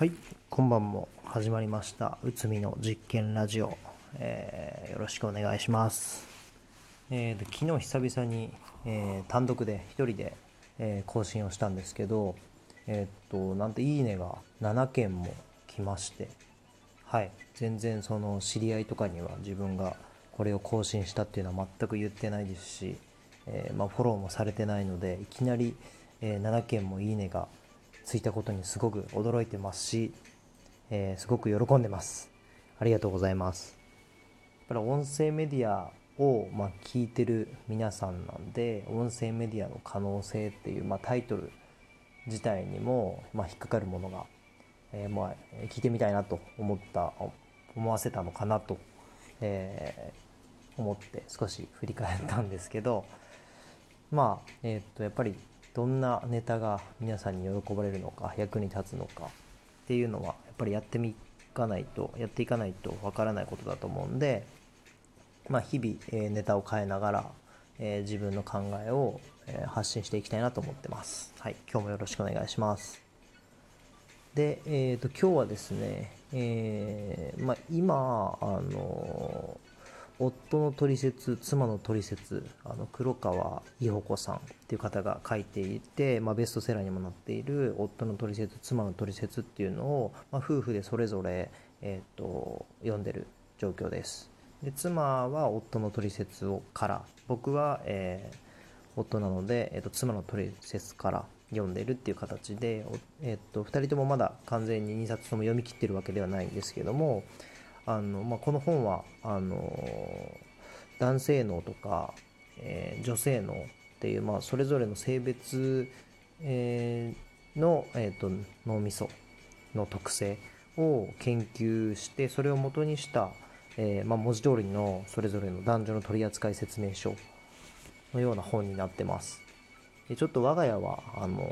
はい、今晩も始まりました。うつみの実験ラジオ、えーよろしくお願いします。えーと昨日久々に、えー単独で一人で、えー更新をしたんですけど、えーっとなんといいねが7件も来まして、はい、全然その知り合いとかには自分がこれを更新したっていうのは全く言ってないですし、えまあ、フォローもされてないのでいきなり、え7件もいいねがついたことにすごく驚いてますし、えーすごく喜んでます。ありがとうございます。やっぱり音声メディアを、まあ、聞いてる皆さんなんで音声メディアの可能性っていう、まあ、タイトル自体にも、まあ、引っかかるものが、えーまあ、聞いてみたいなと思った思わせたのかなと、えー思って少し振り返ったんですけどまあえーっとやっぱりどんなネタが皆さんに喜ばれるのか役に立つのかっていうのはやっぱりやってみかないとやっていかないとわからないことだと思うんで、まあ、日々、えネタを変えながら、え自分の考えを、え発信していきたいなと思ってます。はい、今日もよろしくお願いします。で、えー、と今日はですね、えーまあ、今あの夫の取説妻の取説あの黒川伊保子さんっていう方が書いていて、まあ、ベストセラーにもなっている夫の取説妻の取説っていうのを、まあ、夫婦でそれぞれ、えー、と読んでる状況です。で妻は夫の取説をから僕は、えー夫なので、えー、と妻の取説から読んでるっていう形で、えー、と2人ともまだ完全に2冊とも読み切ってるわけではないんですけどもあの、まあ、この本はあの男性脳とか、えー女性脳っていう、まあ、それぞれの性別、えーの、えー、と脳みその特性を研究してそれを元にした、えーまあ、文字通りのそれぞれの男女の取扱説明書のような本になってます。でちょっと我が家はあの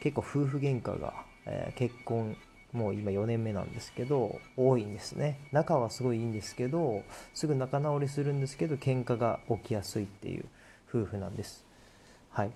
結構夫婦喧嘩が、えー結婚もう今4年目なんですけど多いんですね。仲はすごいいいんですけどすぐ仲直りするんですけど喧嘩が起きやすいっていう夫婦なんです。はい。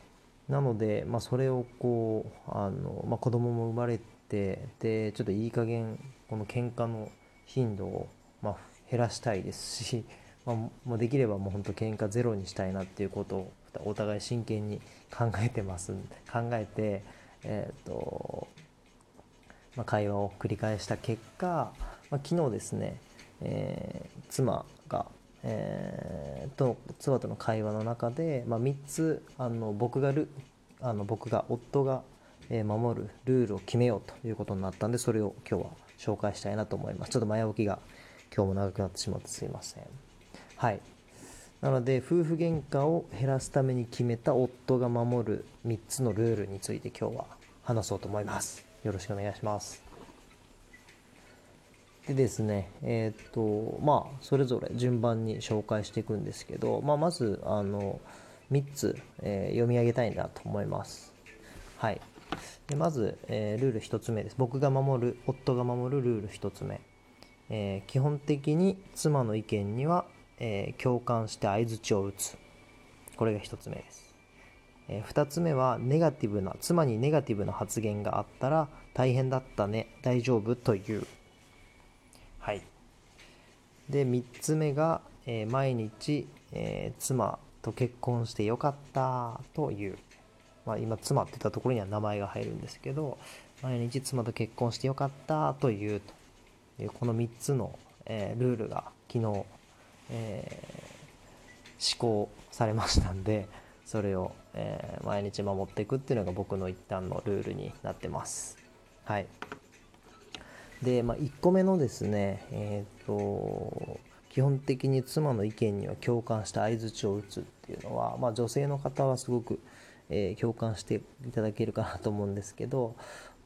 なので、まあ、それをこうあの、まあ、子供も生まれてでちょっといい加減この喧嘩の頻度を、まあ、減らしたいですし、まあ、もうできればもう本当喧嘩ゼロにしたいなっていうことをお互い真剣に考えてますんで考えてえっ、とま、会話を繰り返した結果、まあ、昨日ですね、えー妻が、えーと妻との会話の中で、まあ、3つあの僕がルあの僕が夫が、守るルールを決めようということになったんでそれを今日は紹介したいなと思います。ちょっと前置きが今日も長くなってしまってすいません。はい。なので夫婦喧嘩を減らすために決めた夫が守る3つのルールについて今日は話そうと思います。よろしくお願いします。でですねえーっとまあそれぞれ順番に紹介していくんですけど、まあ、まずあの3つ、えー読み上げたいなと思います。はい。でまず、えールール1つ目です。僕が守る夫が守るルール1つ目、えー基本的に妻の意見には、え共感して相づちを打つ。これが1つ目です。え2つ目はネガティブな妻にネガティブな発言があったら大変だったね大丈夫という。はい。で3つ目が、え毎日、え妻と結婚してよかったという、まあ、今妻って言ったところには名前が入るんですけど毎日妻と結婚してよかったというというこの3つの、えールールが昨日、え施行されましたんでそれを、えー毎日守っていくっていうのが僕の一旦のルールになってます。はい。で、まあ、1個目のですねえっ、と基本的に妻の意見には共感して相づちを打つっていうのは、まあ、女性の方はすごく、えー共感していただけるかなと思うんですけど、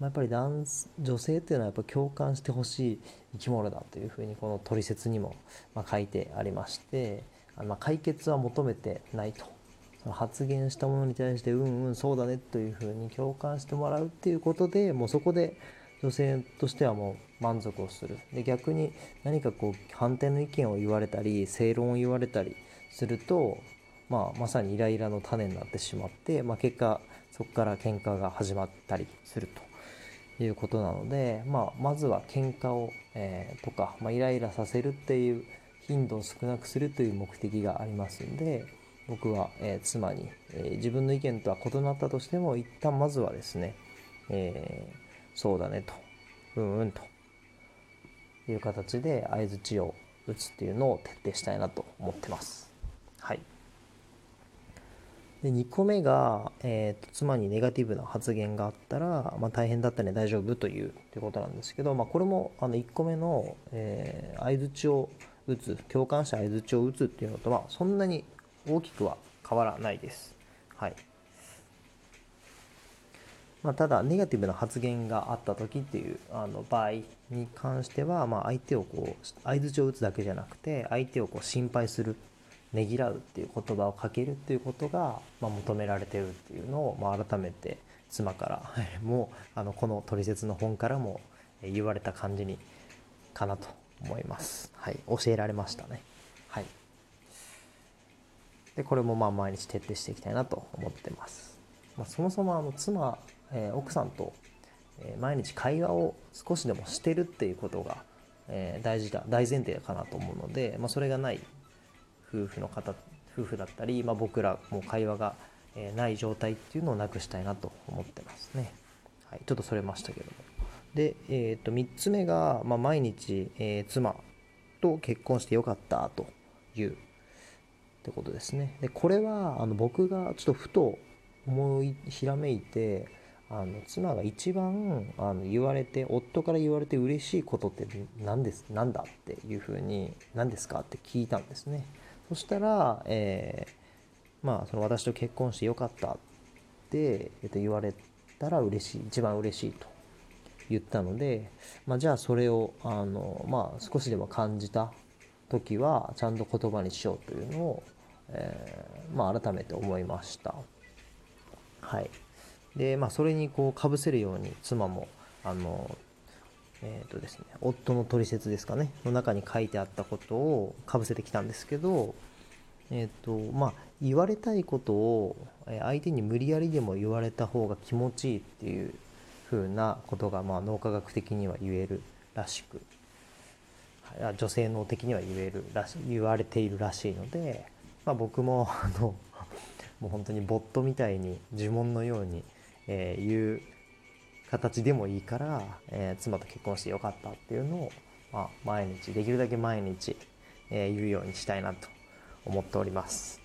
まあ、やっぱり男女性っていうのはやっぱ共感してほしい生き物だというふうにこの取説にも、まあ、書いてありましてあのまあ解決は求めてないと。発言したものに対してうんうんそうだねというふうに共感してもらうっていうことでもうそこで女性としてはもう満足をする。で逆に何かこう反対の意見を言われたり正論を言われたりすると、まあ、まさにイライラの種になってしまって、まあ、結果そこから喧嘩が始まったりすると。いうことなので、まあ、まずは喧嘩を、えー、とか、まあ、イライラさせるっていう頻度を少なくするという目的がありますんで僕は、えー、妻に、えー、自分の意見とは異なったとしても一旦まずはですね、えそうだねとうんうんという形で相づちを打つっていうのを徹底したいなと思ってます。はいで2個目が、えーと、妻にネガティブな発言があったら、まあ、大変だったね大丈夫というということなんですけど、まあ、これもあの1個目の、えー、相づちを打つ共感して相づちを打つっていうのとはそんなに大きくは変わらないです。はいまあ、ただネガティブな発言があった時っていうあの場合に関しては、まあ、相手をこう相づちを打つだけじゃなくて相手をこう心配するねぎらうっていう言葉をかけるっていうことが、まあ、求められてるっていうのを、まあ、改めて妻から もうあのこの取説の本からも言われた感じにかなと思います。はい、教えられましたね。はい。でこれもまあ毎日徹底していきたいなと思ってます。まあ、そもそもあの妻、えー、奥さんと、毎日会話を少しでもしてるっていうことが、え、大事だ大前提かなと思うので、まあ、それがない夫婦の方夫婦だったり、まあ、僕らも会話が、ない状態っていうのをなくしたいなと思ってますね。はい、ちょっとそれましたけども。で、えー、と3つ目が、まあ、毎日、えー、妻と結婚してよかったというってことですね。でこれはあの僕がちょっとふと思いひらめいてあの妻が一番あの言われて夫から言われて嬉しいことって何です何だっていうふうに何ですかって聞いたんですね。そしたら、えー、まあ、その私と結婚してよかったって、えっと、言われたら嬉しい、一番嬉しいと言ったので、まあ、じゃあそれを、あの、まあ、少しでも感じた時は、ちゃんと言葉にしようというのを、えー、まあ、改めて思いました。はい。で、まあ、それにこう、かぶせるように、妻も、あの、えーとですね、夫の取説ですかねの中に書いてあったことをかぶせてきたんですけど、えーとまあ、言われたいことを相手に無理やりでも言われた方が気持ちいいっていう風なことが、まあ、脳科学的には言えるらしく女性脳的には言えるらし言われているらしいので、まあ、僕も あのもう本当にボットみたいに呪文のように、えー、言う形でもいいから、えー、妻と結婚してよかったっていうのを、まあ、毎日できるだけ毎日、えー、言うようにしたいなと思っております。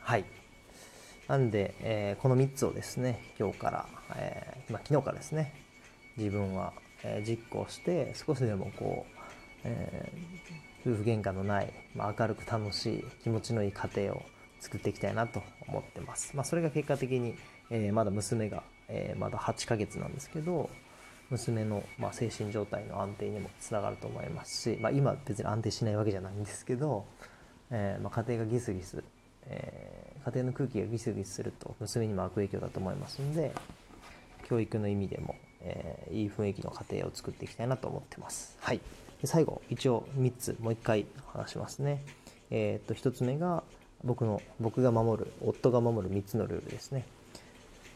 はい。なんで、えー、この3つをですね今日から、えー、まあ、昨日からですね自分は、え実行して少しでもこう、え夫婦喧嘩のない、まあ、明るく楽しい気持ちのいい家庭を作っていきたいなと思ってます。まあ、それが結果的に、えー、まだ娘がえー、まだ8ヶ月なんですけど娘の、まあ、精神状態の安定にもつながると思いますし、まあ、今別に安定しないわけじゃないんですけど、えー、まあ、家庭がギスギス、えー、家庭の空気がギスギスすると娘にも悪影響だと思いますので教育の意味でも、えいい雰囲気の家庭を作っていきたいなと思ってます。はい、最後一応3つもう1回話しますね。えー、と1つ目が僕の僕が守る夫が守る3つのルールですね。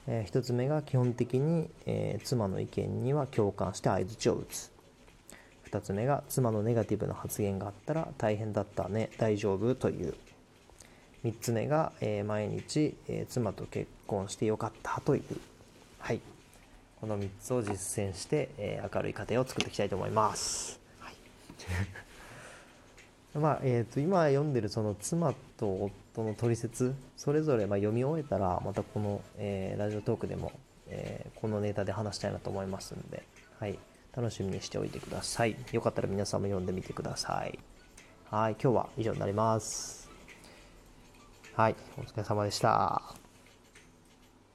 えー、1つ目が基本的に、えー、妻の意見には共感して相づちを打つ。2つ目が妻のネガティブな発言があったら大変だったね大丈夫という。3つ目が、え、毎日、え妻と結婚してよかったという。はい。この3つを実践して、え明るい家庭を作っていきたいと思います、まあえーと、今読んでるその妻と夫の取説それぞれま読み終えたらまたこの、えー、ラジオトークでも、えー、このネタで話したいなと思いますんで、はい、楽しみにしておいてください。よかったら皆さんも読んでみてください。はい。今日は以上になります。はい。お疲れ様でした。